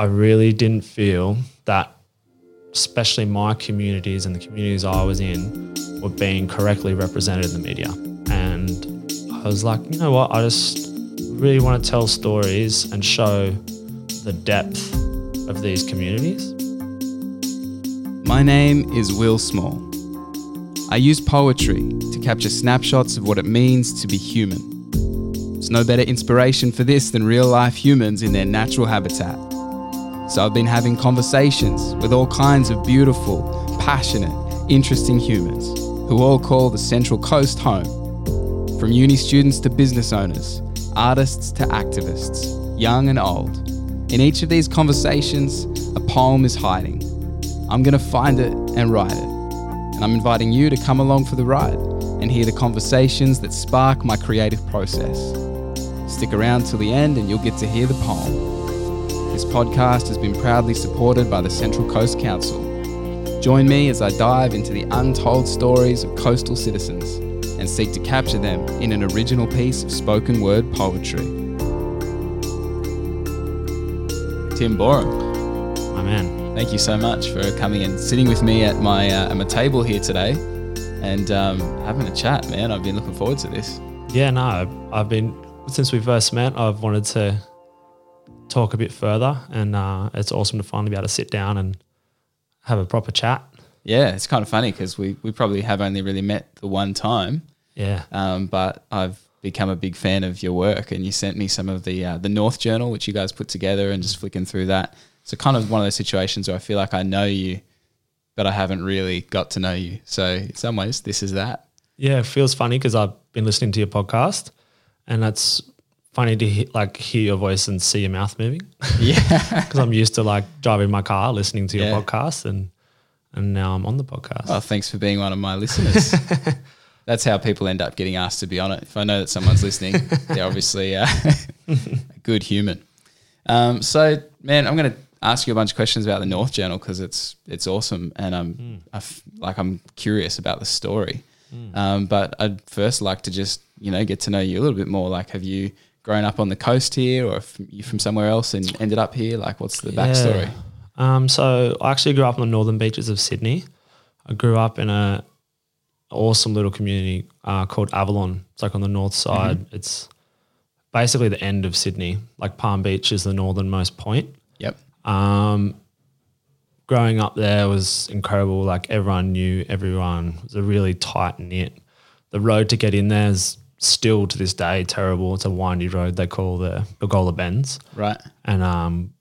I really didn't feel that, especially my communities and the communities I was in, were being correctly represented in the media. And I was like, you know what? I just really want to tell stories and show the depth of these communities. My name is Will Small. I use poetry to capture snapshots of what it means to be human. There's no better inspiration for this than real life humans in their natural habitat. So I've been having conversations with all kinds of beautiful, passionate, interesting humans who all call the Central Coast home. From uni students to business owners, artists to activists, young and old. In each of these conversations, a poem is hiding. I'm going to find it and write it. And I'm inviting you to come along for the ride and hear the conversations that spark my creative process. Stick around till the end and you'll get to hear the poem. This podcast has been proudly supported by the Central Coast Council. Join me as I dive into the untold stories of coastal citizens and seek to capture them in an original piece of spoken word poetry. Tim Borum, My man. thank you so much for coming and sitting with me at my uh, at my table here today and um, having a chat, man. I've been looking forward to this. Yeah, no, I've- I've been, since we first met, I've wanted to talk a bit further. And uh, it's awesome to finally be able to sit down and have a proper chat. Yeah, it's kind of funny because we, we probably have only really met the one time, Yeah. um, but I've become a big fan of your work, and you sent me some of the uh, the North Journal, which you guys put together, and just flicking through that. So kind of one of those situations where I feel like I know you, but I haven't really got to know you. So in some ways, this is that. Yeah, it feels funny because I've been listening to your podcast and that's funny to he- like hear your voice and see your mouth moving Yeah. because I'm used to like driving my car, listening to your Yeah. podcast and, and now I'm on the podcast. Well, thanks for being one of my listeners. That's how people end up getting asked to be on it. If I know that someone's listening, they're obviously uh, a good human. Um, so, man, I'm going to ask you a bunch of questions about the North Journal because it's it's awesome, and I'm I f- like I'm curious about the story. Um, but I'd first like to just you know get to know you a little bit more. Like, have you grown up on the coast here, or if you from somewhere else and ended up here? Like, what's the backstory? Um, so I actually grew up on the northern beaches of Sydney. I grew up in a awesome little community uh, called Avalon. It's like on the north side. It's basically the end of Sydney. Like Palm Beach is the northernmost point. Yep. Um, growing up there was incredible. Like everyone knew everyone. It was a really tight knit. The road to get in there is still to this day terrible. It's a windy road they call the Bilgola Bends Right. and um,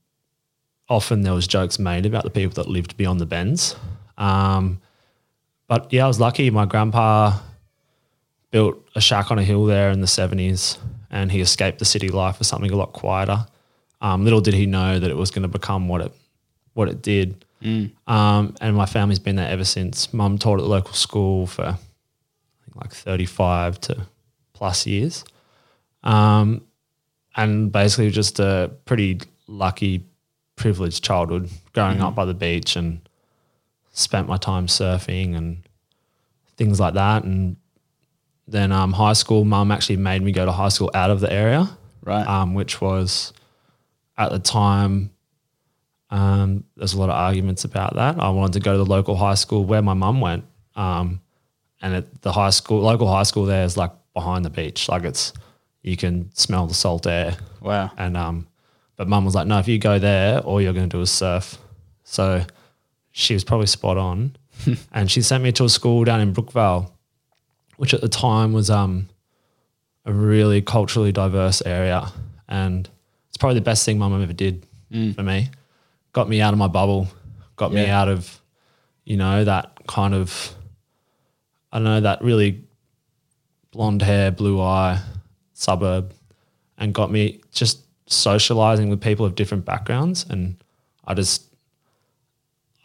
often there was jokes made about the people that lived beyond the bends. Um, but yeah, I was lucky. My grandpa built a shack on a hill there in the seventies, and he escaped the city life for something a lot quieter. Um, little did he know that it was going to become what it what it did. Um, and my family's been there ever since. Mum taught at the local school for I think like thirty five to plus years. Um, and basically just a pretty lucky, privileged childhood growing up by the beach and spent my time surfing and things like that. And then um, high school, mum actually made me go to high school out of the area, Right. um, which was at the time. Um, there's a lot of arguments about that. I wanted to go to the local high school where my mum went, um, and at the high school, local high school there is like behind the beach, like it's you can smell the salt air. wow. And um, but mum was like, no, if you go there, all you're going to do is surf. So she was probably spot on, and she sent me to a school down in Brookvale, which at the time was um a really culturally diverse area, and it's probably the best thing mum ever did for me. Got me out of my bubble, got me out of, you know, that kind of, I don't know, that really blonde hair, blue eye suburb and got me just socializing with people of different backgrounds. And I just,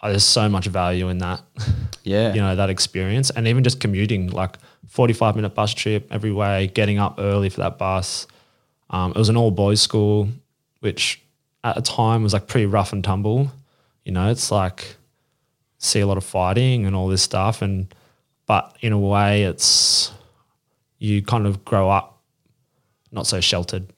I, there's so much value in that, Yeah. you know, that experience. And even just commuting, like 45 minute bus trip every way, getting up early for that bus. Um, it was an all boys school, which at the time was like pretty rough and tumble. You know, it's like see a lot of fighting and all this stuff. And, but in a way, it's, you kind of grow up not so sheltered.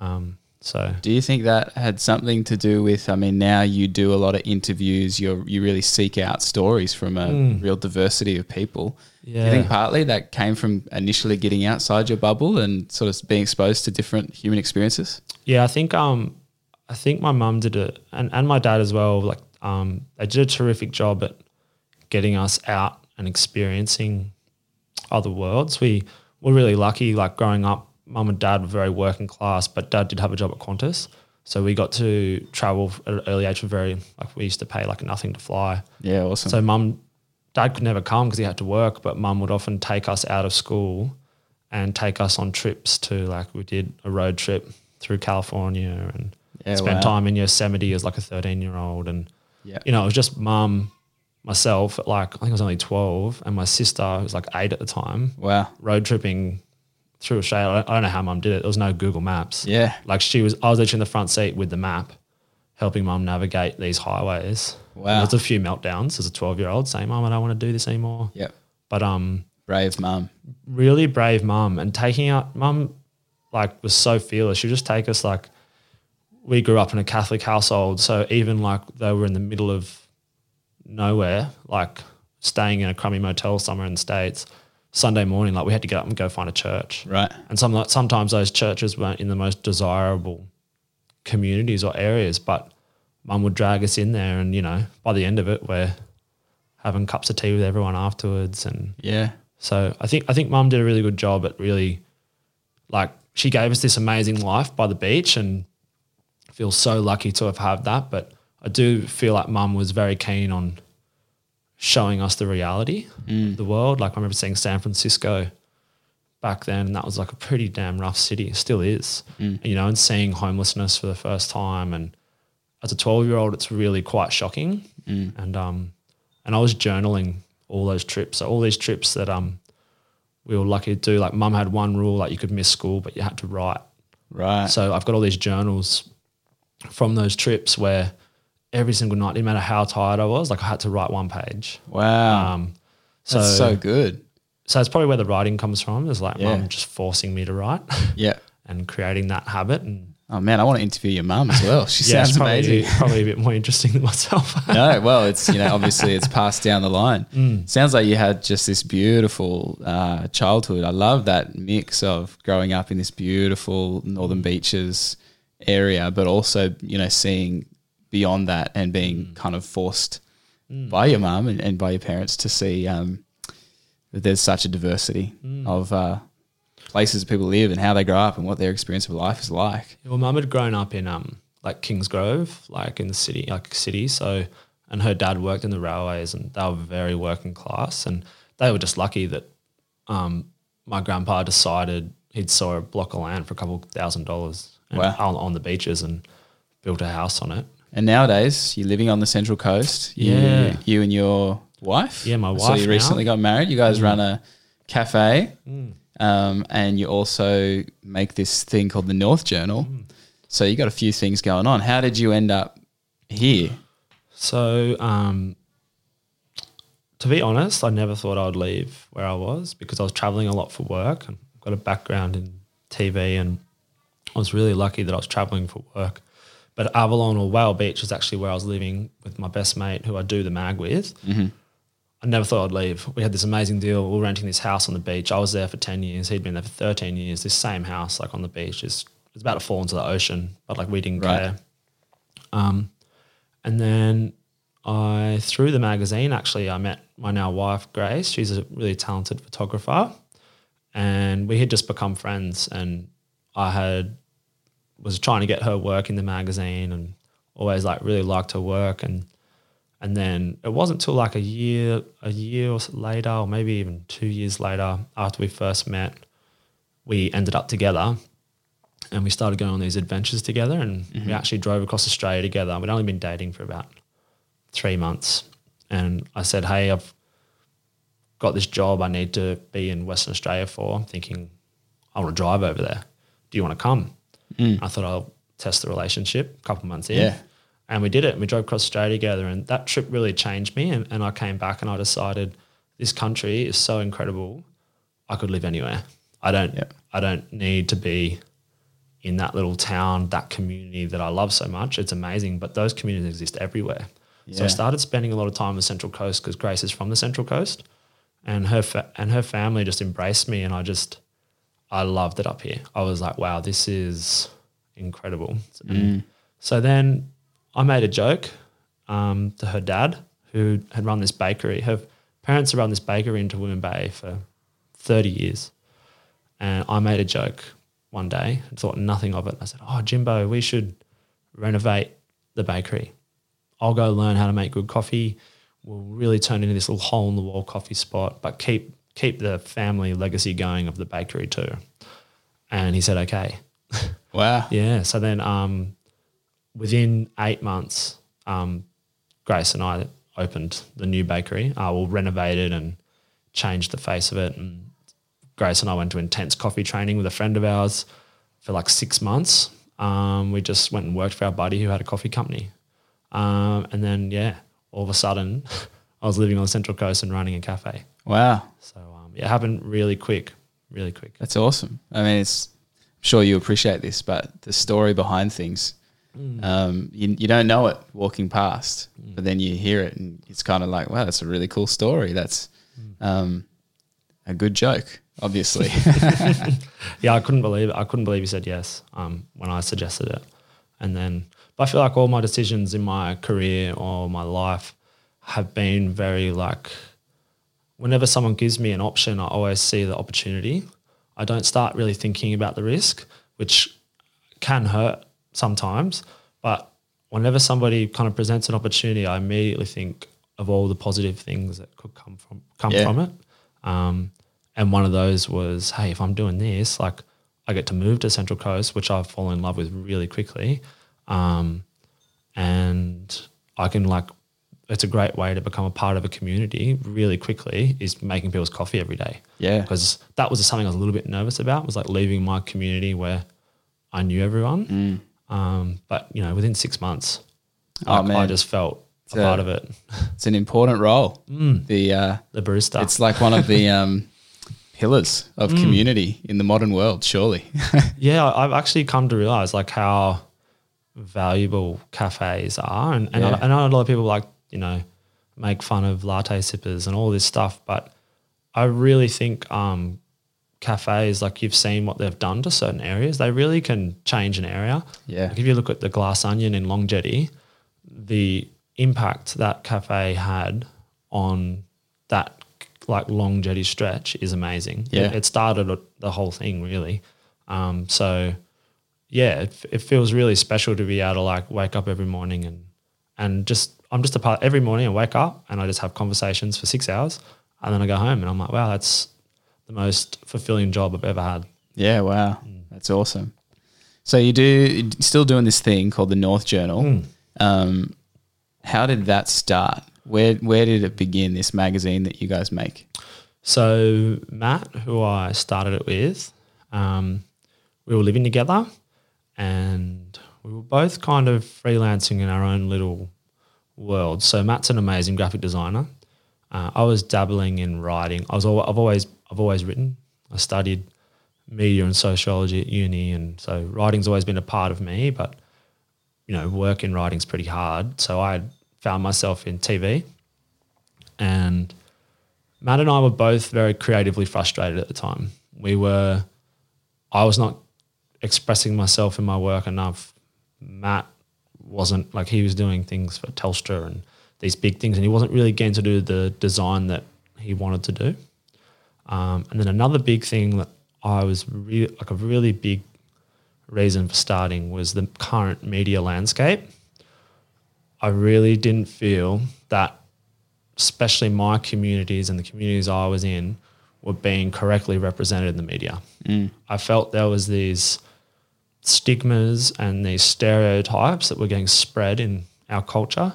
Um, So Do you think that had something to do with? I mean, now you do a lot of interviews. You you really seek out stories from a real diversity of people. Do you think partly that came from initially getting outside your bubble and sort of being exposed to different human experiences? Yeah, I think um, I think my mum did it, and, and my dad as well. Like um, they did a terrific job at getting us out and experiencing other worlds. We were really lucky. Like growing up, mum and dad were very working class, but dad did have a job at Qantas, so we got to travel at an early age. For very like we used to pay like nothing to fly. Yeah, awesome. So mum, dad could never come because he had to work, but mum would often take us out of school and take us on trips to like we did a road trip through California and Yeah, spent wow. time in Yosemite as like a 13 year old. And, Yeah. you know, it was just mum, myself at like, I think I was only 12 and my sister who was like eight at the time, wow. road tripping through Australia. I don't, I don't know how mum did it. There was no Google Maps. Yeah. Like she was, I was literally in the front seat with the map, helping mum navigate these highways. Wow. There was a few meltdowns as a 12 year old saying, Mum, I don't want to do this anymore. Yep. But um, Brave mum. really brave mum and taking out mum like was so fearless. She would just take us like we grew up in a Catholic household. So even like they were in the middle of nowhere, like staying in a crummy motel somewhere in the States, Sunday morning, like we had to get up and go find a church. Right. And some sometimes those churches weren't in the most desirable communities or areas, but mum would drag us in there and, you know, by the end of it we're having cups of tea with everyone afterwards and Yeah. so I think I think mum did a really good job at really like she gave us this amazing life by the beach and feel so lucky to have had that. But I do feel like mum was very keen on showing us the reality of the world. Like I remember seeing San Francisco back then and that was like a pretty damn rough city. It still is. And, you know, and seeing homelessness for the first time and as a 12 year old it's really quite shocking. And um and I was journaling all those trips. So all these trips that um we were lucky to do. Like mum had one rule, like you could miss school, but you had to write. Right. So I've got all these journals from those trips where every single night, no matter how tired I was, like I had to write one page. wow. Um, so That's so good. so it's probably where the writing comes from. Is like Yeah. mum just forcing me to write Yeah. and creating that habit. And Oh man, I want to interview your mum as well. She yeah, sounds probably, amazing. probably a bit more interesting than myself. no, well, it's you know obviously it's passed down the line. Mm. Sounds like you had just this beautiful uh, childhood. I love that mix of growing up in this beautiful northern beaches area, but also you know seeing beyond that and being Mm. kind of forced by your mum and, and by your parents to see um, that there's such a diversity Mm. of uh, places people live and how they grow up and what their experience of life is like. Well, mum had grown up in um like Kingsgrove, like in the city, like city. So, and her dad worked in the railways, and they were very working class, and they were just lucky that um my grandpa decided he'd saw a block of land for a couple thousand dollars and- Wow. on, on the beaches and built a house on it. And nowadays, you're living on the Central Coast. You, Yeah. You and your wife. Yeah, my wife. So you now. recently got married. You guys run a cafe, Mm. um, and you also make this thing called the North Journal. Mm. So you got a few things going on. How did you end up here? So, um, to be honest, I never thought I would leave where I was because I was traveling a lot for work and I've got a background in TV and I was really lucky that I was traveling for work. But Avalon or Whale Beach was actually where I was living with my best mate who I do the mag with. I never thought I'd leave. We had this amazing deal. We were renting this house on the beach. I was there for 10 years. He'd been there for 13 years. This same house, like on the beach, is it's about to fall into the ocean, but like we didn't Right. care. Um, and then I, through the magazine, actually, I met my now wife, Grace. She's a really talented photographer. And we had just become friends. And I had, was trying to get her work in the magazine and always like really liked her work. And, and then it wasn't till like a year, a year or so later, or maybe even two years later after we first met, we ended up together and we started going on these adventures together and we mm-hmm. actually drove across Australia together. We'd only been dating for about three months. And I said, Hey, I've got this job I need to be in Western Australia for. I'm thinking, I want to drive over there. Do you want to come? Mm. I thought I'll test the relationship a couple months in. Yeah. And we did it. And we drove across Australia together. And that trip really changed me. And, and I came back and I decided this country is so incredible. I could live anywhere. I don't Yeah. I don't need to be in that little town, that community that I love so much. It's amazing, but those communities exist everywhere. So I started spending a lot of time on the Central Coast because Grace is from the Central Coast, and her fa- and her family just embraced me, and I just I loved it up here. I was like, wow, this is incredible. And So then I made a joke um, to her dad, who had run this bakery. Her parents had run this bakery in Women Bay for 30 years. And I made a joke one day and thought nothing of it. I said, Oh, Jimbo, we should renovate the bakery. I'll go learn how to make good coffee. We'll really turn into this little hole in the wall coffee spot, but keep keep the family legacy going of the bakery too. And he said, Okay. Wow. Yeah. So then um, within eight months, um, Grace and I opened the new bakery. Uh, we renovated and changed the face of it. And Grace and I went to intense coffee training with a friend of ours for like six months. Um, we just went and worked for our buddy who had a coffee company. Um, and then, yeah, all of a sudden, I was living on the Central Coast and running a cafe. Wow. So it happened really quick, really quick. That's awesome. I mean, it's I'm sure you appreciate this, but the story behind things, um, you, you don't know it walking past, but then you hear it and it's kind of like, wow, that's a really cool story. That's um, a good joke, obviously. Yeah, I couldn't believe it. I couldn't believe he said yes um, when I suggested it. And then, but I feel like all my decisions in my career or my life have been very like, whenever someone gives me an option, I always see the opportunity. I don't start really thinking about the risk, which can hurt sometimes. But whenever somebody kind of presents an opportunity, I immediately think of all the positive things that could come from come Yeah. from it. Um, and one of those was, hey, if I'm doing this, like I get to move to Central Coast, which I've fallen in love with really quickly. Um, and I can like, it's a great way to become a part of a community really quickly is making people's coffee every day. Yeah. Because that was something I was a little bit nervous about was like leaving my community where I knew everyone. Um, but you know, within six months, Oh, like, I just felt it's a part of it. it's an important role. The uh, The barista. It's like one of the um, pillars of community in the modern world, surely. Yeah, I've actually come to realize like how valuable cafes are, and and Yeah. I, I know a lot of people like you know make fun of latte sippers and all this stuff, but I really think um, cafes like you've seen what they've done to certain areas, they really can change an area. Yeah. Like if you look at the Glass Onion in Long Jetty, the impact that cafe had on that like Long Jetty stretch is amazing. Yeah. It, it started the whole thing really. Um, so yeah, it, it feels really special to be able to like wake up every morning and and just I'm just a part every morning I wake up and I just have conversations for six hours and then I go home and I'm like, wow, that's the most fulfilling job I've ever had. yeah, wow. That's awesome. So you do you're still doing this thing called the North Journal. Um, how did that start? Where where did it begin? This magazine that you guys make? So Matt, who I started it with, um, we were living together, and we were both kind of freelancing in our own little world. So Matt's an amazing graphic designer. Uh, I was dabbling in writing. I was al- I've always I've always written. I studied media and sociology at uni, and so writing's always been a part of me. But you know, work in writing's pretty hard. So I found myself in TV, and Matt and I were both very creatively frustrated at the time. We were, I was not expressing myself in my work enough. Matt wasn't like he was doing things for Telstra and these big things, and he wasn't really getting to do the design that he wanted to do. Um, and then another big thing that I was really like a really big reason for starting was the current media landscape. I really didn't feel that especially my communities and the communities I was in, were being correctly represented in the media. I felt there was these stigmas and these stereotypes that were getting spread in our culture.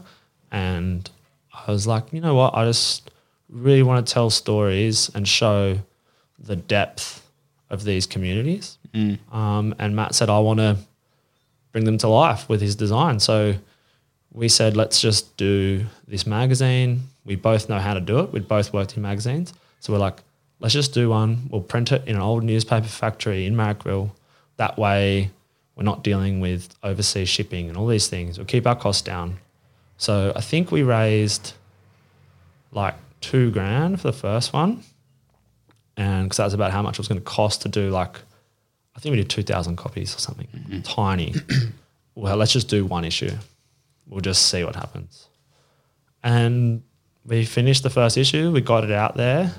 And I was like, you know what? I just really want to tell stories and show the depth of these communities. Um, and Matt said, I want to bring them to life with his design. So we said, let's just do this magazine. We both know how to do it. We'd both worked in magazines. So we're like, let's just do one. We'll print it in an old newspaper factory in Marrickville. That way We're not dealing with overseas shipping and all these things. We'll keep our costs down. So I think we raised like two grand for the first one, and because that's about how much it was going to cost to do like, I think we did two thousand copies or something, mm-hmm. tiny. well, let's just do one issue. We'll just see what happens. And we finished the first issue. We got it out there,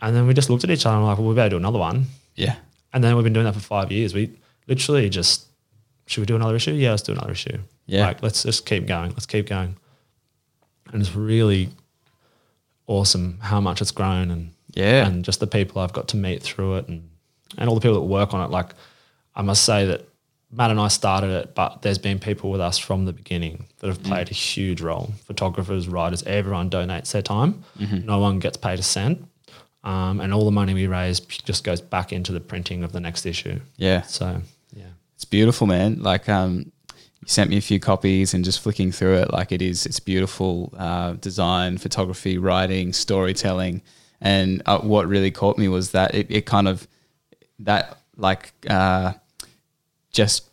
and then we just looked at each other and like, well, we better do another one. Yeah. And then we've been doing that for five years. We literally just, should we do another issue? Yeah, let's do another issue. Yeah. Like, let's just keep going. Let's keep going. And it's really awesome how much it's grown and Yeah. and just the people I've got to meet through it and and all the people that work on it. Like I must say that Matt and I started it, but there's been people with us from the beginning that have mm-hmm. played a huge role. Photographers, writers, everyone donates their time. Mm-hmm. No one gets paid a cent. Um, and all the money we raise just goes back into the printing of the next issue. Yeah. So yeah. It's beautiful, man. Like, um, you sent me a few copies and just flicking through it, like it is, it's beautiful uh, design, photography, writing, storytelling. And uh, what really caught me was that it, it kind of, that like uh, just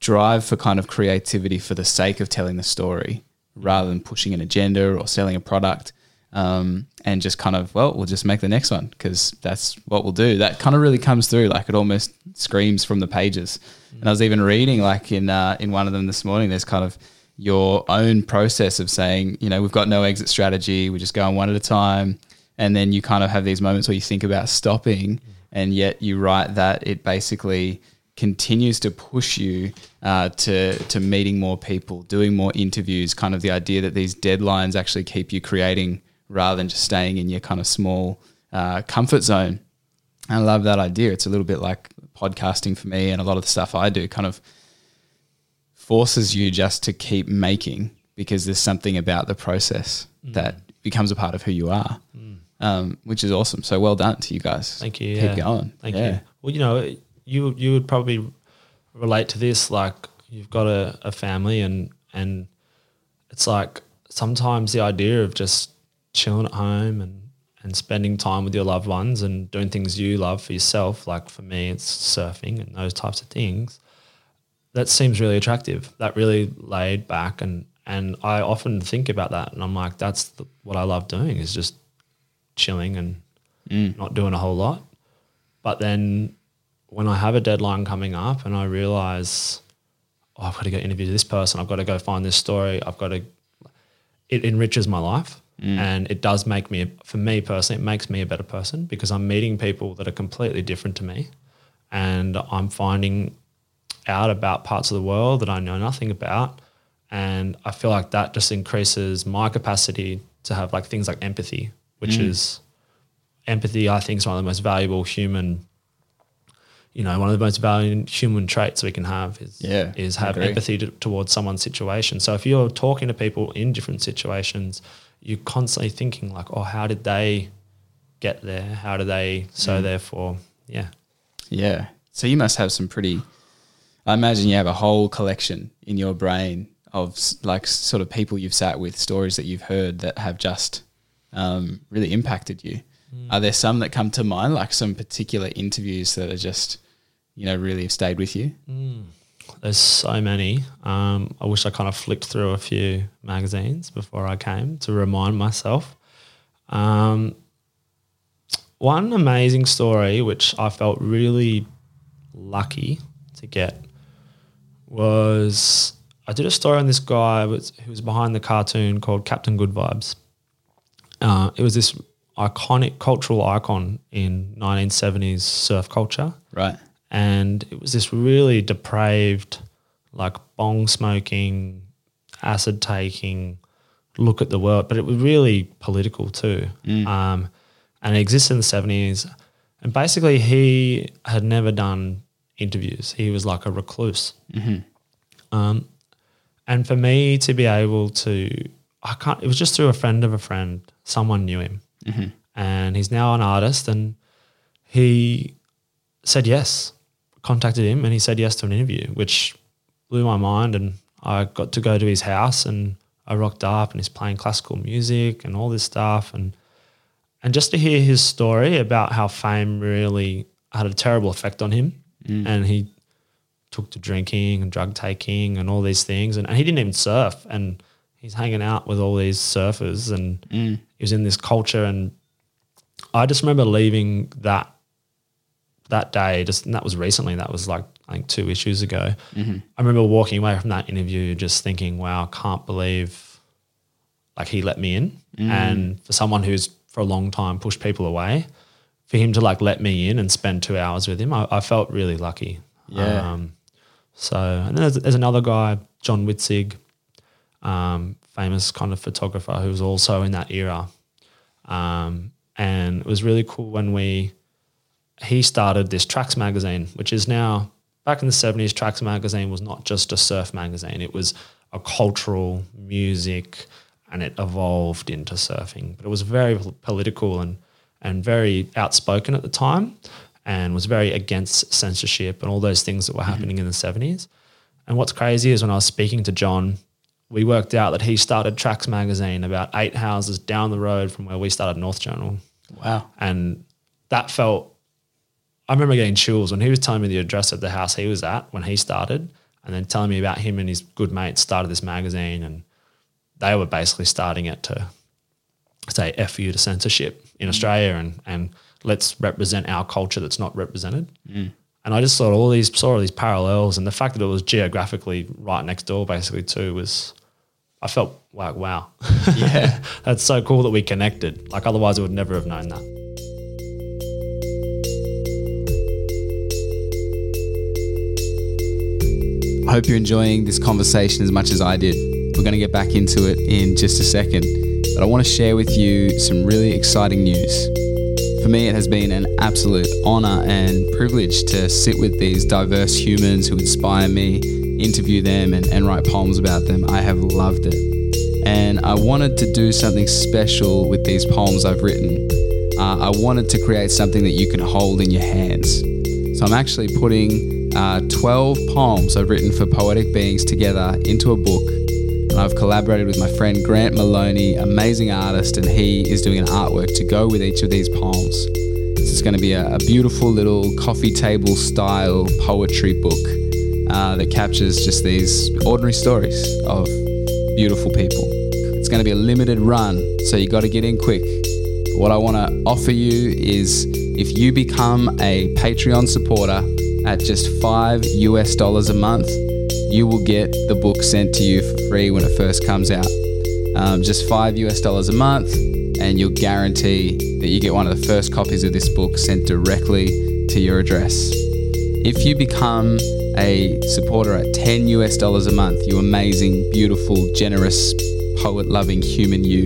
drive for kind of creativity for the sake of telling the story rather than pushing an agenda or selling a product. Um, and just kind of, well, we'll just make the next one because that's what we'll do. That kind of really comes through. Like it almost screams from the pages. And I was even reading, like in uh, in one of them this morning, there's kind of your own process of saying, you know, we've got no exit strategy. We're just going one at a time. And then you kind of have these moments where you think about stopping, and yet you write that it basically continues to push you uh, to to meeting more people, doing more interviews. Kind of the idea that these deadlines actually keep you creating rather than just staying in your kind of small uh, comfort zone. I love that idea. It's a little bit like podcasting for me, and a lot of the stuff I do kind of forces you just to keep making because there's something about the process that becomes a part of who you are, um, which is awesome. So well done to you guys. Thank you. Keep yeah. going. Thank Yeah. you. Well, you know, you you would probably relate to this. Like you've got a, a family, and and it's like sometimes the idea of just chilling at home and and spending time with your loved ones and doing things you love for yourself. Like for me, it's surfing and those types of things. That seems really attractive. That really laid back and and I often think about that, and I'm like, that's the, what I love doing is just chilling and mm. not doing a whole lot. But then when I have a deadline coming up and I realize, oh, I've got to go interview this person, I've got to go find this story, I've got to, it enriches my life. Mm. And it does make me, for me personally, it makes me a better person because I'm meeting people that are completely different to me. And I'm finding out about parts of the world that I know nothing about. And I feel like that just increases my capacity to have like things like empathy, which mm. is empathy, I think, is one of the most valuable human, you know, one of the most valuable human traits we can have is, Yeah, is have empathy to, towards someone's situation. So if you're talking to people in different situations, you're constantly thinking like, oh, how did they get there? How do they? So Mm. therefore, yeah. Yeah. So you must have some pretty. I imagine you have a whole collection in your brain of like sort of people you've sat with, stories that you've heard that have just um, really impacted you. Are there some that come to mind, like some particular interviews that are just, you know, really have stayed with you? There's so many. Um, I wish I kind of flicked through a few magazines before I came to remind myself. Um, one amazing story, which I felt really lucky to get, was I did a story on this guy who was, behind the cartoon called Captain Good Vibes. Uh, it was this iconic cultural icon in 1970s surf culture Right. And it was this really depraved, like bong smoking, acid taking look at the world, but it was really political too. Um, and it existed in the seventies. And basically, he had never done interviews. He was like a recluse. Um, and for me to be able to, I can't. It was just through a friend of a friend. Someone knew him, and he's now an artist. And he said yes, contacted him, and he said yes to an interview, which blew my mind. And I got to go to his house, and I rocked up, and he's playing classical music and all this stuff, and and just to hear his story about how fame really had a terrible effect on him, mm. and he took to drinking and drug taking and all these things. And, and he didn't even surf. And he's hanging out with all these surfers and mm. he was in this culture. And I just remember leaving that that day, just and that was recently, that was like I think two issues ago. I remember walking away from that interview just thinking, wow, I can't believe like he let me in. And for someone who's for a long time pushed people away, for him to like let me in and spend two hours with him, I, I felt really lucky. Yeah. Um, so, and then there's, there's another guy, John Witzig, um, famous kind of photographer who was also in that era. Um, and it was really cool when we, he started this Tracks magazine, which is now back in the 70s, Tracks magazine was not just a surf magazine, it was a cultural music and it evolved into surfing. But it was very political and, and very outspoken at the time and was very against censorship and all those things that were mm-hmm. happening in the 70s. And what's crazy is when I was speaking to John, we worked out that he started Tracks magazine about eight houses down the road from where we started North Journal. Wow. And that felt, I remember getting chills when he was telling me the address of the house he was at when he started, and then telling me about him and his good mates started this magazine, and they were basically starting it to say F you to censorship in mm. Australia and, and let's represent our culture that's not represented. Mm. And I just saw all these saw all these parallels, and the fact that it was geographically right next door, basically too, was I felt like wow, Yeah. that's so cool that we connected. Like otherwise, I would never have known that. I hope you're enjoying this conversation as much as I did. We're going to get back into it in just a second, but I want to share with you some really exciting news. For me, it has been an absolute honor and privilege to sit with these diverse humans who inspire me, interview them, and, and write poems about them. I have loved it. And I wanted to do something special with these poems I've written. Uh, I wanted to create something that you can hold in your hands. So I'm actually putting uh, 12 poems I've written for Poetic Beings together into a book. And I've collaborated with my friend Grant Maloney, amazing artist, and he is doing an artwork to go with each of these poems. This is going to be a, a beautiful little coffee table style poetry book uh, that captures just these ordinary stories of beautiful people. It's going to be a limited run, so you got to get in quick. What I want to offer you is if you become a Patreon supporter at just five US dollars a month, you will get the book sent to you for free when it first comes out. Um, just five US dollars a month, and you'll guarantee that you get one of the first copies of this book sent directly to your address. If you become a supporter at 10 US dollars a month, you amazing, beautiful, generous, poet loving human you,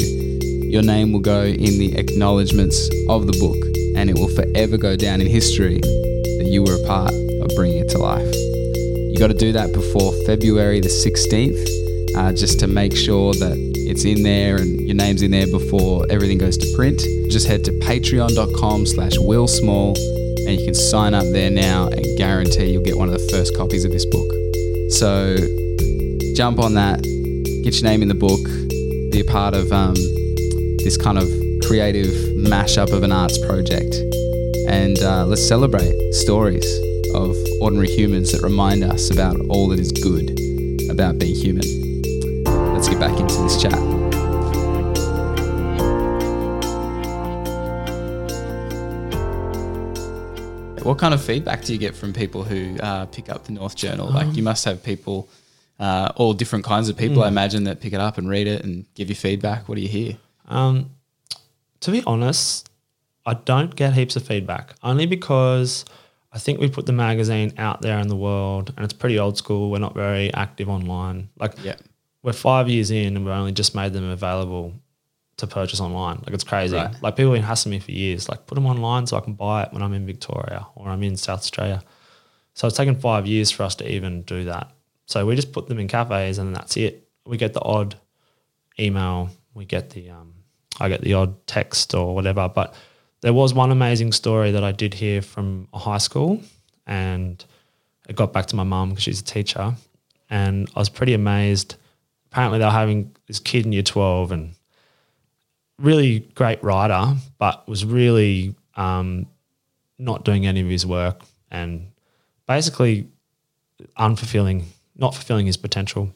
your name will go in the acknowledgements of the book and it will forever go down in history that you were a part bringing it to life. You got to do that before February the 16th, uh, just to make sure that it's in there and your name's in there before everything goes to print. Just head to patreon.com slash Will Small and you can sign up there now and guarantee you'll get one of the first copies of this book. So jump on that, get your name in the book, be a part of um, this kind of creative mashup of an arts project, and uh, let's celebrate stories of ordinary humans that remind us about all that is good about being human. Let's get back into this chat. What kind of feedback do you get from people who uh, pick up the North Journal? Like, you must have people, uh, all different kinds of people, I imagine, that pick it up and read it and give you feedback. What do you hear? Um, to be honest, I don't get heaps of feedback only because I think we put the magazine out there in the world and it's pretty old school. We're not very active online. Like, Yeah. we're five years in and we've only just made them available to purchase online. Like, it's crazy. Right. Like, people have been hassling me for years, like, put them online so I can buy it when I'm in Victoria or I'm in South Australia. So it's taken five years for us to even do that. So we just put them in cafes and that's it. We get the odd email, we get the um, I get the odd text or whatever. But there was one amazing story that I did hear from a high school, and it got back to my mum because she's a teacher, and I was pretty amazed. Apparently, they were having this kid in year twelve and really great writer, but was really um, not doing any of his work, and basically unfulfilling, not fulfilling his potential.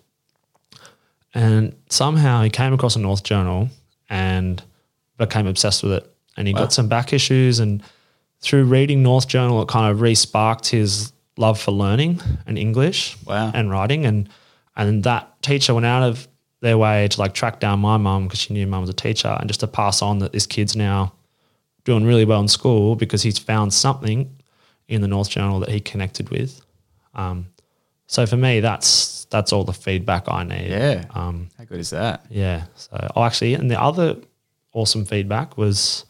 And somehow he came across a North Journal and became obsessed with it. And he Wow. got some back issues. And through reading North Journal, it kind of re sparked his love for learning and English Wow. and writing. And, and that teacher went out of their way to like track down my mum because she knew mum was a teacher and just to pass on that this kid's now doing really well in school because he's found something in the North Journal that he connected with. Um, so for me, that's that's all the feedback I need. Yeah. Um, How good is that? yeah. So oh, actually, and the other awesome feedback was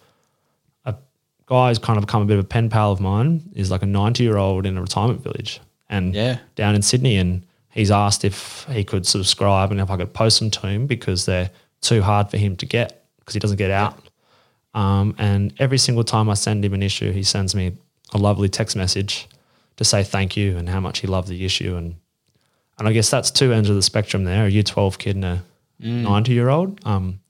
guy who's kind of become a bit of a pen pal of mine. Is like a ninety year old in a retirement village and Yeah. down in Sydney, and he's asked if he could subscribe and if I could post them to him because they're too hard for him to get because he doesn't get out. Um, and every single time I send him an issue, he sends me a lovely text message to say thank you and how much he loved the issue. And and I guess that's two ends of the spectrum there: a year twelve kid and a ninety year old. Um,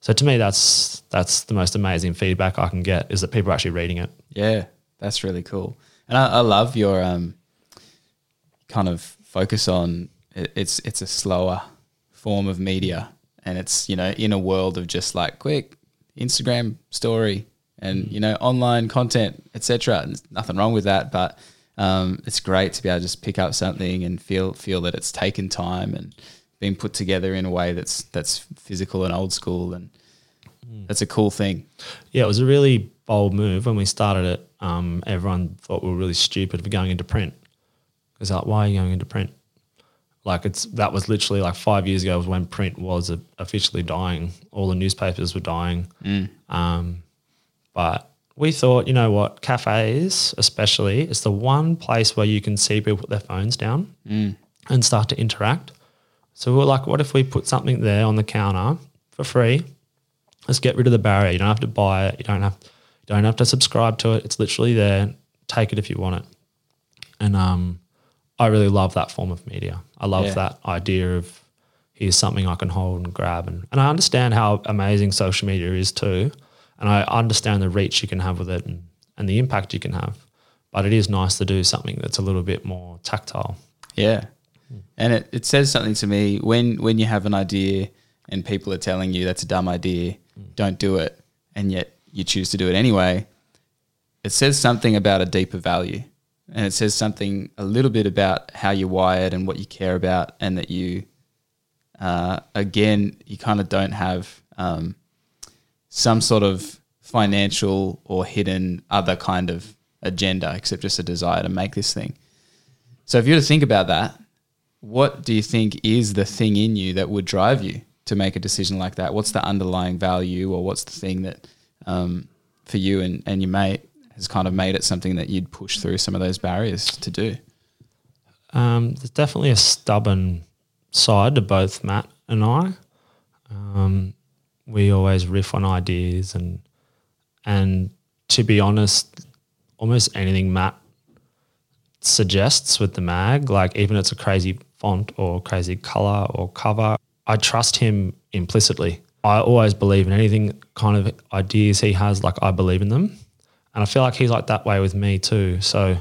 so to me, that's that's the most amazing feedback I can get is that people are actually reading it. Yeah, that's really cool. And I, I love your um, kind of focus on it, it's it's a slower form of media, and it's you know in a world of just like quick Instagram story and you know online content, etc. There's nothing wrong with that, but um, it's great to be able to just pick up something and feel feel that it's taken time and been put together in a way that's that's physical and old school, and that's a cool thing. Yeah, it was a really bold move when we started it. Um, everyone thought we were really stupid for going into print. Because like, why are you going into print? Like it's that was literally like five years ago was when print was officially dying. All the newspapers were dying. Um, but we thought, you know what, cafes especially, it's the one place where you can see people put their phones down and start to interact. So we were like, what if we put something there on the counter for free? Let's get rid of the barrier. You don't have to buy it. You don't have you don't have to subscribe to it. It's literally there. Take it if you want it. And um, I really love that form of media. I love Yeah. that idea of here's something I can hold and grab. And, and I understand how amazing social media is too. And I understand the reach you can have with it and, and the impact you can have. But it is nice to do something that's a little bit more tactile. Yeah. And it, it says something to me when when you have an idea and people are telling you that's a dumb idea, don't do it, and yet you choose to do it anyway. It says something about a deeper value. And it says something a little bit about how you're wired and what you care about, and that you, uh, again, you kind of don't have um, some sort of financial or hidden other kind of agenda except just a desire to make this thing. So if you were to think about that, what do you think is the thing in you that would drive you to make a decision like that? What's the underlying value, or what's the thing that um, for you and, and your mate has kind of made it something that you'd push through some of those barriers to do? Um, there's definitely a stubborn side to both Matt and I. Um, we always riff on ideas and and to be honest, almost anything Matt suggests with the mag, like even if it's a crazy font or crazy color or cover, I trust him implicitly. I always believe in anything kind of ideas he has, like I believe in them. And I feel like he's like that way with me too. So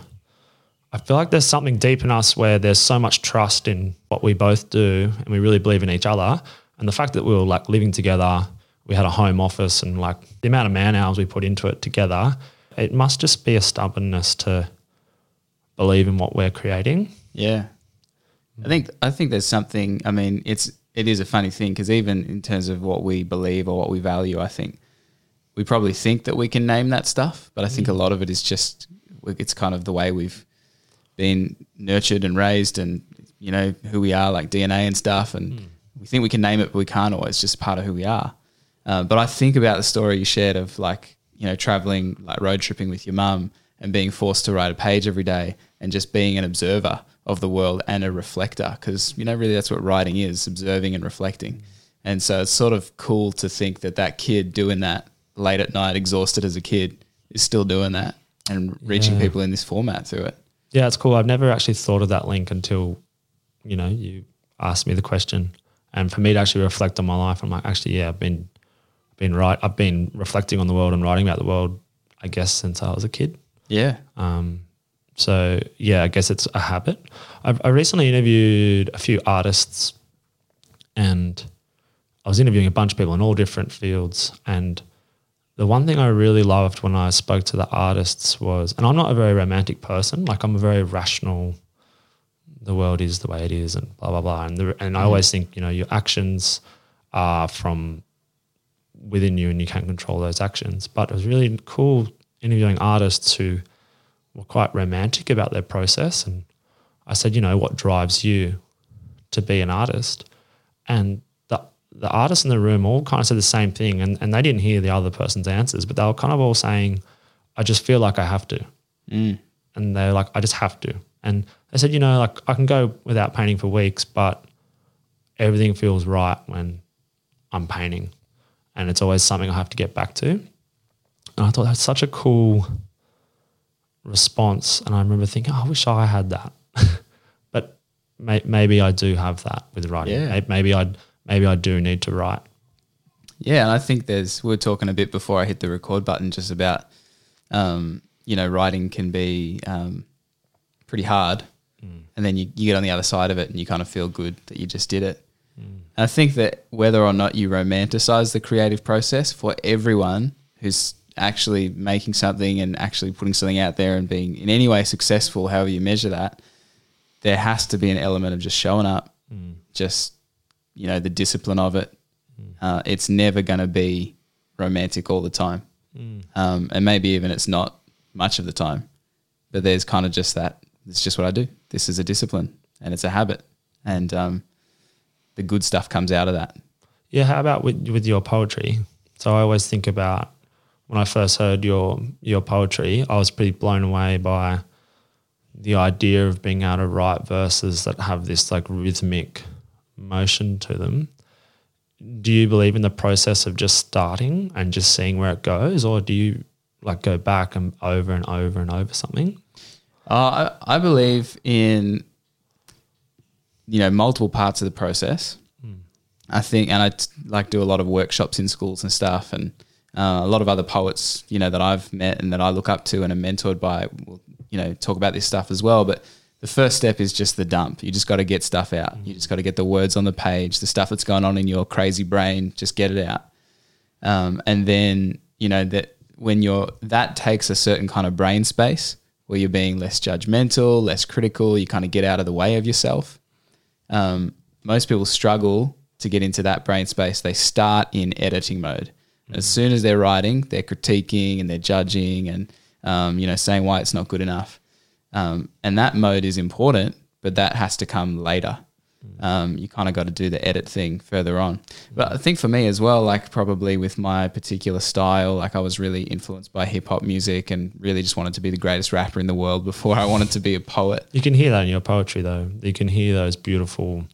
I feel like there's something deep in us where there's so much trust in what we both do and we really believe in each other. And the fact that we were like living together, we had a home office and like the amount of man hours we put into it together, it must just be a stubbornness to believe in what we're creating. Yeah, I think I think there's something. I mean, it's it is a funny thing because even in terms of what we believe or what we value, I think we probably think that we can name that stuff, but I think a lot of it is just it's kind of the way we've been nurtured and raised, and you know who we are, like DNA and stuff, and we think we can name it, but we can't always. It's just part of who we are. Uh, but I think about the story you shared of like you know traveling like road tripping with your mum and being forced to write a page every day and just being an observer of the world and a reflector because you know really that's what writing is observing and reflecting and so it's sort of cool to think that that kid doing that late at night exhausted as a kid is still doing that and reaching Yeah. people in this format through it Yeah, it's cool. I've never actually thought of that link until, you know, you asked me the question. And for me to actually reflect on my life, I'm like, actually, yeah, I've been been right. I've been reflecting on the world and writing about the world, I guess, since I was a kid. Yeah Um, So yeah, I guess it's a habit. I've, I recently interviewed a few artists, and I was interviewing a bunch of people in all different fields. And the one thing I really loved when I spoke to the artists was, and I'm not a very romantic person. Like I'm a very rational. The world is the way it is, and blah blah blah. And the, and I always think you know your actions are from within you, and you can't control those actions. But it was really cool interviewing artists who were quite romantic about their process. And I said, you know, what drives you to be an artist? And the the artists in the room all kind of said the same thing, and, and they didn't hear the other person's answers, but they were kind of all saying, I just feel like I have to. Mm. And they're like, I just have to. And they said, you know, like I can go without painting for weeks, but everything feels right when I'm painting. And it's always something I have to get back to. And I thought that's such a cool response. And I remember thinking, oh, I wish I had that. but may, maybe I do have that with writing. Yeah. Maybe I maybe I do need to write. Yeah, and I think there's we were talking a bit before I hit the record button just about um, you know writing can be um, pretty hard, and then you, you get on the other side of it and you kind of feel good that you just did it. And I think that whether or not you romanticize the creative process for everyone who's actually making something and actually putting something out there and being in any way successful, however you measure that, there has to be an element of just showing up, just you know the discipline of it. Uh, it's never going to be romantic all the time, um, and maybe even it's not much of the time. But there's kind of just that. It's just what I do. This is a discipline, and it's a habit, and um, the good stuff comes out of that. Yeah, how about with with your poetry? So I always think about when I first heard your your poetry, I was pretty blown away by the idea of being able to write verses that have this like rhythmic motion to them. Do you believe in the process of just starting and just seeing where it goes, or do you like go back and over and over and over something? Uh, I, I believe in you know multiple parts of the process. I think, and I t- like do a lot of workshops in schools and stuff, and uh, a lot of other poets, you know, that I've met and that I look up to and am mentored by, will, you know, talk about this stuff as well. But the first step is just the dump. You just got to get stuff out. You just got to get the words on the page, the stuff that's going on in your crazy brain. Just get it out, um, and then you know that when you're that takes a certain kind of brain space where you're being less judgmental, less critical. You kind of get out of the way of yourself. Um, most people struggle to get into that brain space. They start in editing mode. As soon as they're writing, they're critiquing and they're judging and um, you know saying why it's not good enough. Um, and that mode is important, but that has to come later. Um, you kind of got to do the edit thing further on. But I think for me as well, like probably with my particular style, like I was really influenced by hip hop music and really just wanted to be the greatest rapper in the world before I wanted to be a poet. You can hear that in your poetry, though. You can hear those beautiful,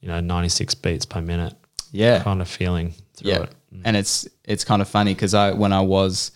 you know, ninety six beats per minute Yeah. kind of feeling through yeah. it. And it's it's kind of funny because I when I was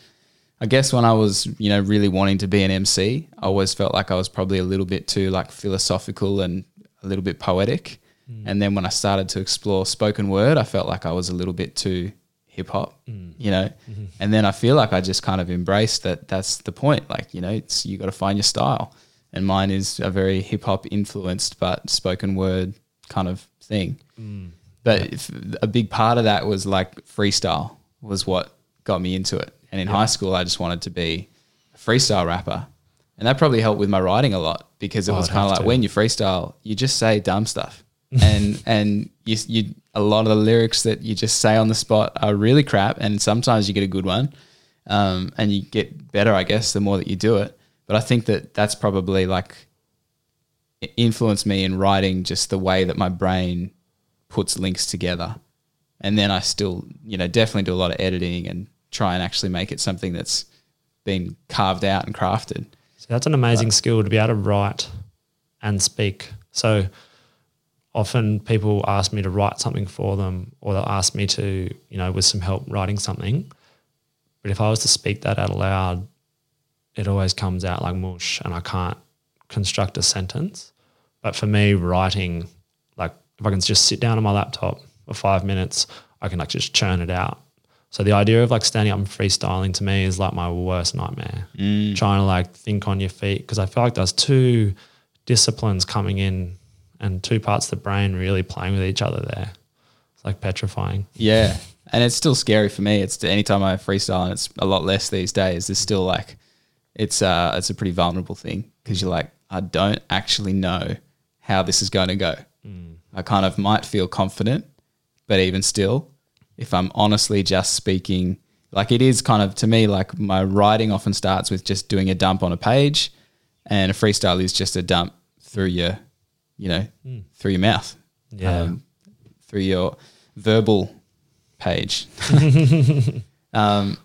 I guess when I was, you know, really wanting to be an MC, I always felt like I was probably a little bit too like philosophical and a little bit poetic. Mm. And then when I started to explore spoken word, I felt like I was a little bit too hip hop, mm. you know. Mm-hmm. And then I feel like I just kind of embraced that that's the point. Like, you know, it's you got to find your style. And mine is a very hip hop influenced but spoken word kind of thing. Mm. But if, a big part of that was like freestyle was what got me into it. And in high school, I just wanted to be a freestyle rapper. And that probably helped with my writing a lot because it Oh, was kind of like to. when you freestyle, you just say dumb stuff. and and you, you a lot of the lyrics that you just say on the spot are really crap. And sometimes you get a good one, um, and you get better, I guess, the more that you do it. But I think that that's probably like influenced me in writing just the way that my brain puts links together. And then I still, you know, definitely do a lot of editing and try and actually make it something that's been carved out and crafted. So that's an amazing skill to be able to write and speak. So often people ask me to write something for them or they'll ask me to, you know, with some help writing something. But if I was to speak that out loud, it always comes out like mush and I can't construct a sentence. But for me, writing, if I can just sit down on my laptop for five minutes, I can like just churn it out. So the idea of like standing up and freestyling to me is like my worst nightmare. Mm. Trying to like think on your feet because I feel like there's two disciplines coming in and two parts of the brain really playing with each other there. It's like petrifying. Yeah. And it's still scary for me. It's anytime I freestyle, and it's a lot less these days. It's still like, it's uh, it's a pretty vulnerable thing because you're like, I don't actually know how this is going to go. I kind of might feel confident, but even still, if I'm honestly just speaking, like it is kind of to me like my writing often starts with just doing a dump on a page, and a freestyle is just a dump through your, you know, through your mouth, Yeah. um, through your verbal page. um,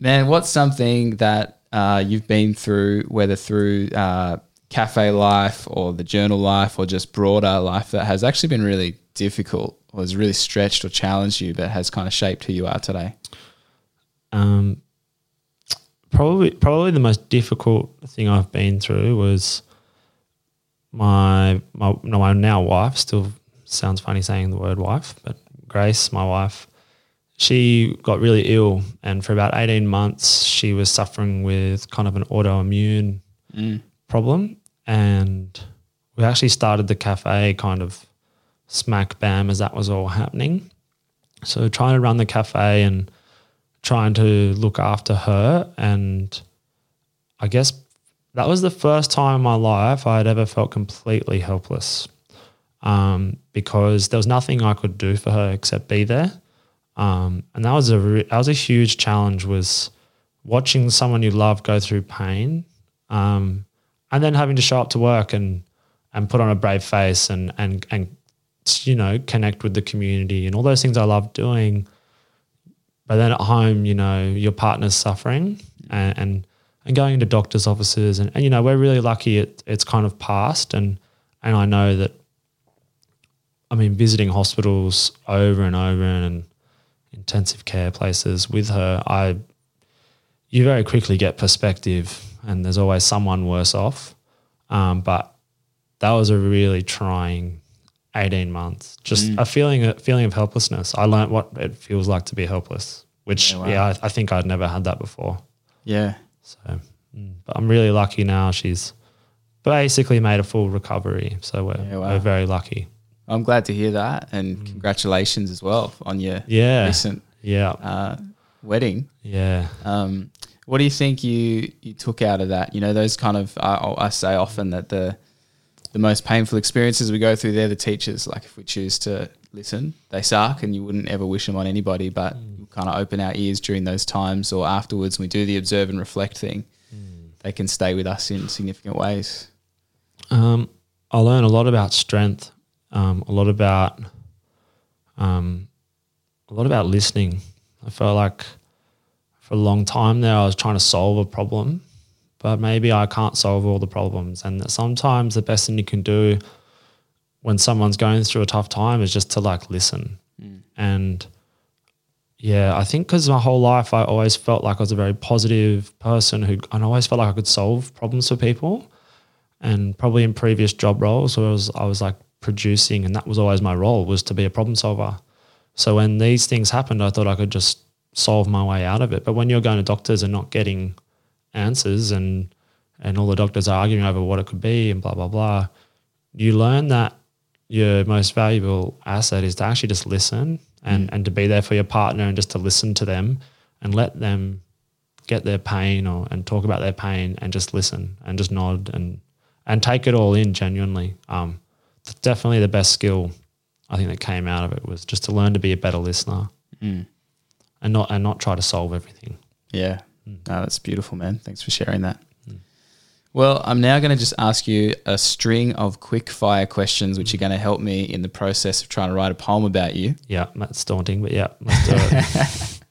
man, what's something that uh, you've been through, whether through uh, cafe life or the journal life or just broader life, that has actually been really difficult or has really stretched or challenged you, but has kind of shaped who you are today? Um, probably, probably the most difficult thing I've been through was my my no, my now wife. Still sounds funny saying the word wife, but Grace, my wife, she got really ill, and for about eighteen months, she was suffering with kind of an autoimmune problem, and we actually started the cafe kind of smack bam as that was all happening. So trying to run the cafe and trying to look after her. And I guess that was the first time in my life I had ever felt completely helpless um, because there was nothing I could do for her except be there. Um, and that was a re- that was a huge challenge was watching someone you love go through pain, um, and then having to show up to work and and put on a brave face and and and you know connect with the community and all those things I love doing. But then at home, you know, your partner's suffering and, and, and going into doctor's offices. And, and, you know, we're really lucky it, it's kind of passed. And, and I know that, I mean, visiting hospitals over and over and intensive care places with her, I, you very quickly get perspective and there's always someone worse off. Um, but that was a really trying 18 months. Just a feeling a feeling of helplessness. I learned what it feels like to be helpless, which Yeah, yeah. I, I think I'd never had that before. Yeah. So, mm, but I'm really lucky now. She's basically made a full recovery, so we're Yeah, wow. we're very lucky. I'm glad to hear that. And congratulations as well on your Yeah, recent yeah, uh, wedding. yeah. Um, what do you think you you took out of that? You know, those kind of I, I say often that the the most painful experiences we go through, they're the teachers. Like if we choose to listen, they suck, and you wouldn't ever wish them on anybody. But we kind of open our ears during those times, or afterwards, when we do the observe and reflect thing. They can stay with us in significant ways. Um, I learned a lot about strength, um, a lot about, um, a lot about listening. I felt like for a long time there, I was trying to solve a problem, but maybe I can't solve all the problems. And that sometimes the best thing you can do when someone's going through a tough time is just to like listen. Mm. And yeah, I think because my whole life I always felt like I was a very positive person who, and I always felt like I could solve problems for people and probably in previous job roles where I was, I was like producing and that was always my role was to be a problem solver. So when these things happened, I thought I could just solve my way out of it. But when you're going to doctors and not getting answers and and all the doctors are arguing over what it could be and blah blah blah, you learn that your most valuable asset is to actually just listen and, and to be there for your partner and just to listen to them and let them get their pain or and talk about their pain and just listen and just nod and and take it all in genuinely. Um, definitely the best skill I think that came out of it was just to learn to be a better listener and not and not try to solve everything. Yeah. No, that's beautiful, man. Thanks for sharing that. Hmm. Well, I'm now going to just ask you a string of quick fire questions, which are going to help me in the process of trying to write a poem about you. Yeah, that's daunting, but yeah, let's do it.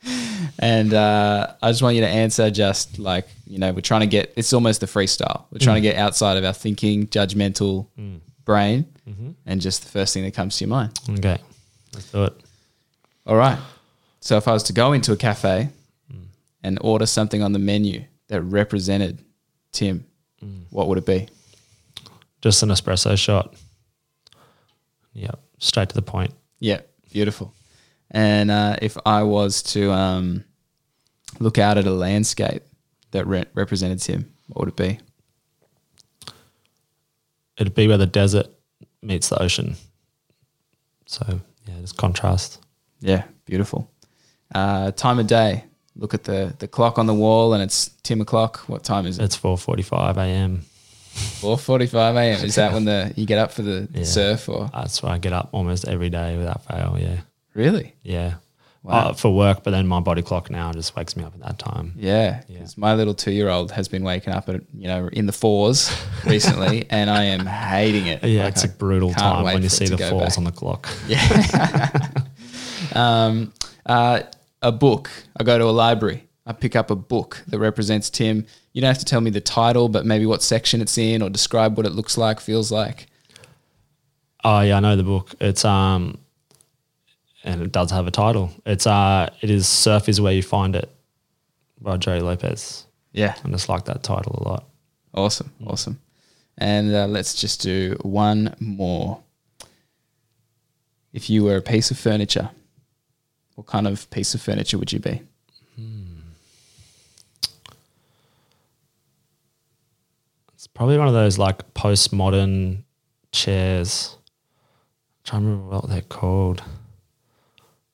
And uh, I just want you to answer just like, you know, we're trying to get, it's almost a freestyle. We're trying to hmm. get outside of our thinking, judgmental hmm. brain, mm-hmm. and just the first thing that comes to your mind. okay, let's do it. All right. So if I was to go into a cafe and order something on the menu that represented Tim, what would it be? Just an espresso shot. Yeah, straight to the point. Yeah, beautiful. And uh, if I was to um, look out at a landscape that re- represented Tim, what would it be? It'd be where the desert meets the ocean. So yeah, just contrast. Yeah, beautiful. Uh, time of day. Look at the the clock on the wall, and it's Tim o'clock. What time is it? It's four forty five a.m. Four forty-five a.m. Is that when the you get up for the Yeah. surf, or That's why I get up almost every day without fail. Yeah, really? yeah. Wow. Uh, for work, but then my body clock now just wakes me up at that time. Yeah, Yeah. 'cause my little two-year-old has been waking up at you know in the fours recently, and I am hating it. Yeah, Like, it's I a brutal time when you see the fours back. on the clock. Yeah. um, uh, a book. I go to a library. I pick up a book that represents Tim. You don't have to tell me the title, but maybe what section it's in, or describe what it looks like, feels like. Oh yeah, I know the book. It's um, and it does have a title. It's uh, it is "Surf is Where You Find It" by Gerry Lopez. Yeah, I just like that title a lot. awesome, awesome. And uh, let's just do one more. If you were a piece of furniture, what kind of piece of furniture would you be? It's probably one of those like postmodern chairs. I'm trying to remember what they're called.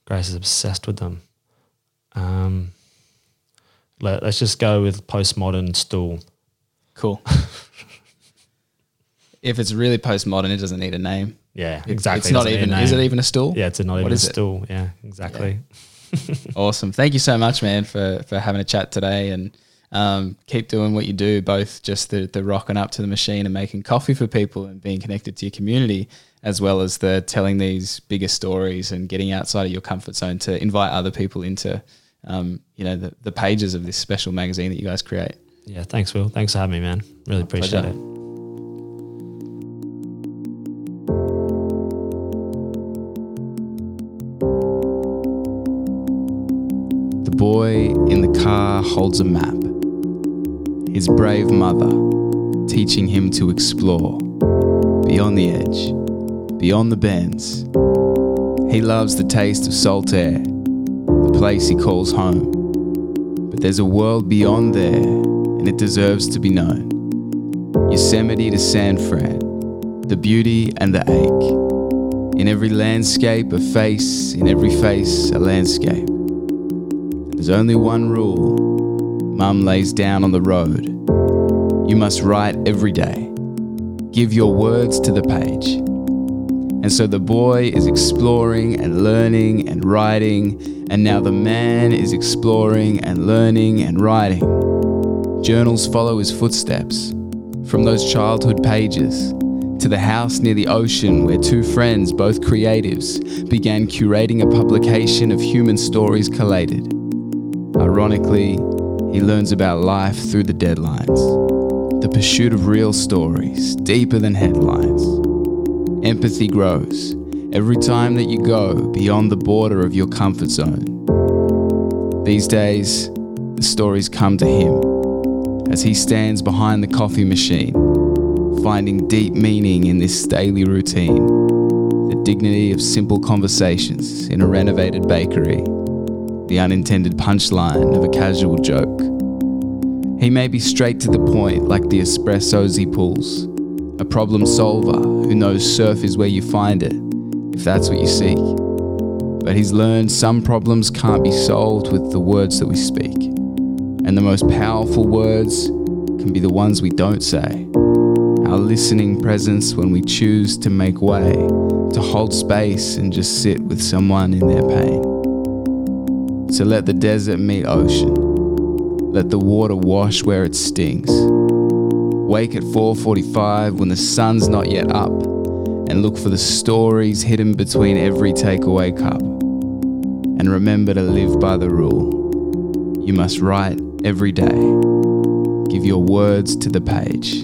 Grace is obsessed with them. Um, let, let's just go with postmodern stool. Cool. if it's really postmodern, it doesn't need a name. Yeah, exactly. It's not even. Is it even a stool? Yeah, it's a not even a is it? stool. Yeah, exactly. Awesome. Thank you so much, man, for for having a chat today, and um, keep doing what you do. Both just the the rocking up to the machine and making coffee for people and being connected to your community, as well as the telling these bigger stories and getting outside of your comfort zone to invite other people into, um, you know, the the pages of this special magazine that you guys create. Yeah, thanks, Will. Thanks for having me, man. Really appreciate pleasure. it. Boy in the car holds a map. His brave mother teaching him to explore beyond the edge, beyond the bends. He loves the taste of salt air, the place he calls home. But there's a world beyond there, and it deserves to be known. Yosemite to San Fran, the beauty and the ache. In every landscape, a face, in every face, a landscape. There's only one rule Mum lays down on the road. You must write every day. Give your words to the page. And so the boy is exploring and learning and writing, and now the man is exploring and learning and writing. Journals follow his footsteps, from those childhood pages to the house near the ocean where two friends, both creatives, began curating a publication of human stories collated. Ironically, he learns about life through the deadlines, the pursuit of real stories, deeper than headlines. Empathy grows every time that you go beyond the border of your comfort zone. These days, the stories come to him as he stands behind the coffee machine, finding deep meaning in this daily routine. The dignity of simple conversations in a renovated bakery, the unintended punchline of a casual joke. He may be straight to the point like the espressos he pulls, a problem solver who knows surf is where you find it, if that's what you seek. But he's learned some problems can't be solved with the words that we speak. And the most powerful words can be the ones we don't say. Our listening presence when we choose to make way, to hold space and just sit with someone in their pain. So let the desert meet ocean. Let the water wash where it stings. Wake at 4:45 when the sun's not yet up and look for the stories hidden between every takeaway cup. And remember to live by the rule. You must write every day. Give your words to the page.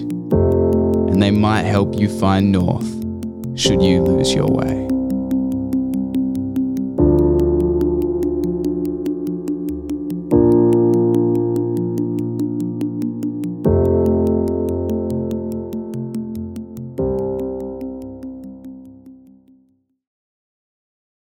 And they might help you find north should you lose your way.